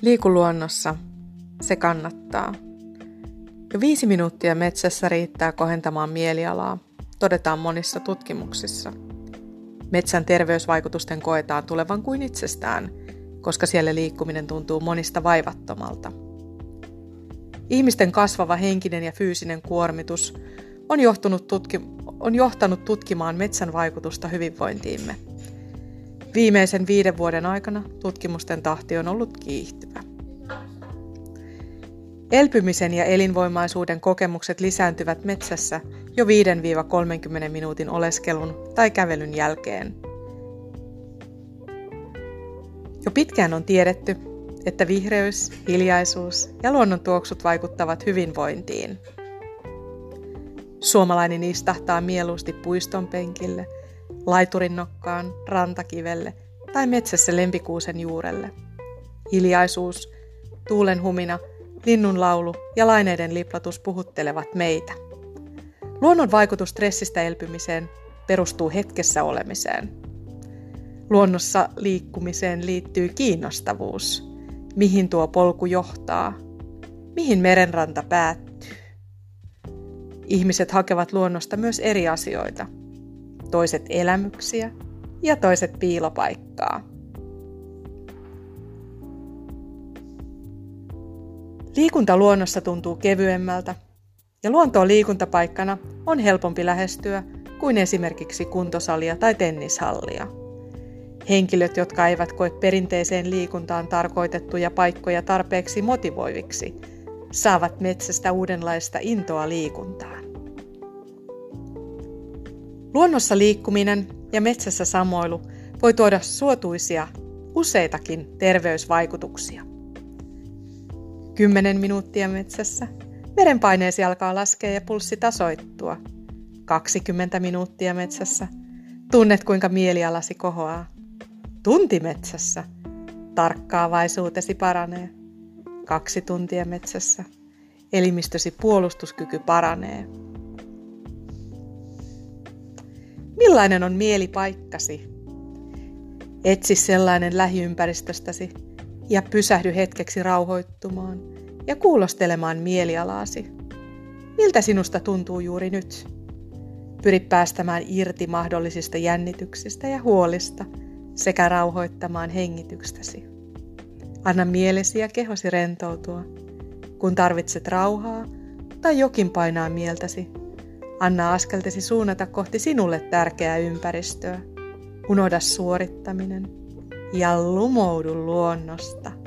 Liiku luonnossa. Se kannattaa. Jo viisi minuuttia metsässä riittää kohentamaan mielialaa, todetaan monissa tutkimuksissa. Metsän terveysvaikutusten koetaan tulevan kuin itsestään, koska siellä liikkuminen tuntuu monista vaivattomalta. Ihmisten kasvava henkinen ja fyysinen kuormitus on, johtunut tutki- on johtanut tutkimaan metsän vaikutusta hyvinvointiimme – Viimeisen viiden vuoden aikana tutkimusten tahti on ollut kiihtyvä. Elpymisen ja elinvoimaisuuden kokemukset lisääntyvät metsässä jo 5-30 minuutin oleskelun tai kävelyn jälkeen. Jo pitkään on tiedetty, että vihreys, hiljaisuus ja luonnon tuoksut vaikuttavat hyvinvointiin. Suomalainen istahtaa mieluusti puiston penkille – laiturin nokkaan, rantakivelle tai metsässä lempikuusen juurelle. Hiljaisuus, tuulen humina, linnun laulu ja laineiden liplatus puhuttelevat meitä. Luonnon vaikutus stressistä elpymiseen perustuu hetkessä olemiseen. Luonnossa liikkumiseen liittyy kiinnostavuus. Mihin tuo polku johtaa? Mihin merenranta päättyy? Ihmiset hakevat luonnosta myös eri asioita – toiset elämyksiä ja toiset piilopaikkaa. Liikunta luonnossa tuntuu kevyemmältä ja luontoa liikuntapaikkana on helpompi lähestyä kuin esimerkiksi kuntosalia tai tennishallia. Henkilöt, jotka eivät koe perinteiseen liikuntaan tarkoitettuja paikkoja tarpeeksi motivoiviksi, saavat metsästä uudenlaista intoa liikuntaan. Luonnossa liikkuminen ja metsässä samoilu voi tuoda suotuisia useitakin terveysvaikutuksia. 10 minuuttia metsässä. Verenpaineesi alkaa laskea ja pulssi tasoittua. 20 minuuttia metsässä. Tunnet kuinka mielialasi kohoaa. Tunti metsässä. Tarkkaavaisuutesi paranee. Kaksi tuntia metsässä. Elimistösi puolustuskyky paranee. Millainen on mielipaikkasi? Etsi sellainen lähiympäristöstäsi ja pysähdy hetkeksi rauhoittumaan ja kuulostelemaan mielialaasi. Miltä sinusta tuntuu juuri nyt? Pyri päästämään irti mahdollisista jännityksistä ja huolista sekä rauhoittamaan hengityksestäsi. Anna mielesi ja kehosi rentoutua. Kun tarvitset rauhaa tai jokin painaa mieltäsi, Anna askeltesi suunnata kohti sinulle tärkeää ympäristöä. Unohda suorittaminen ja lumoudu luonnosta.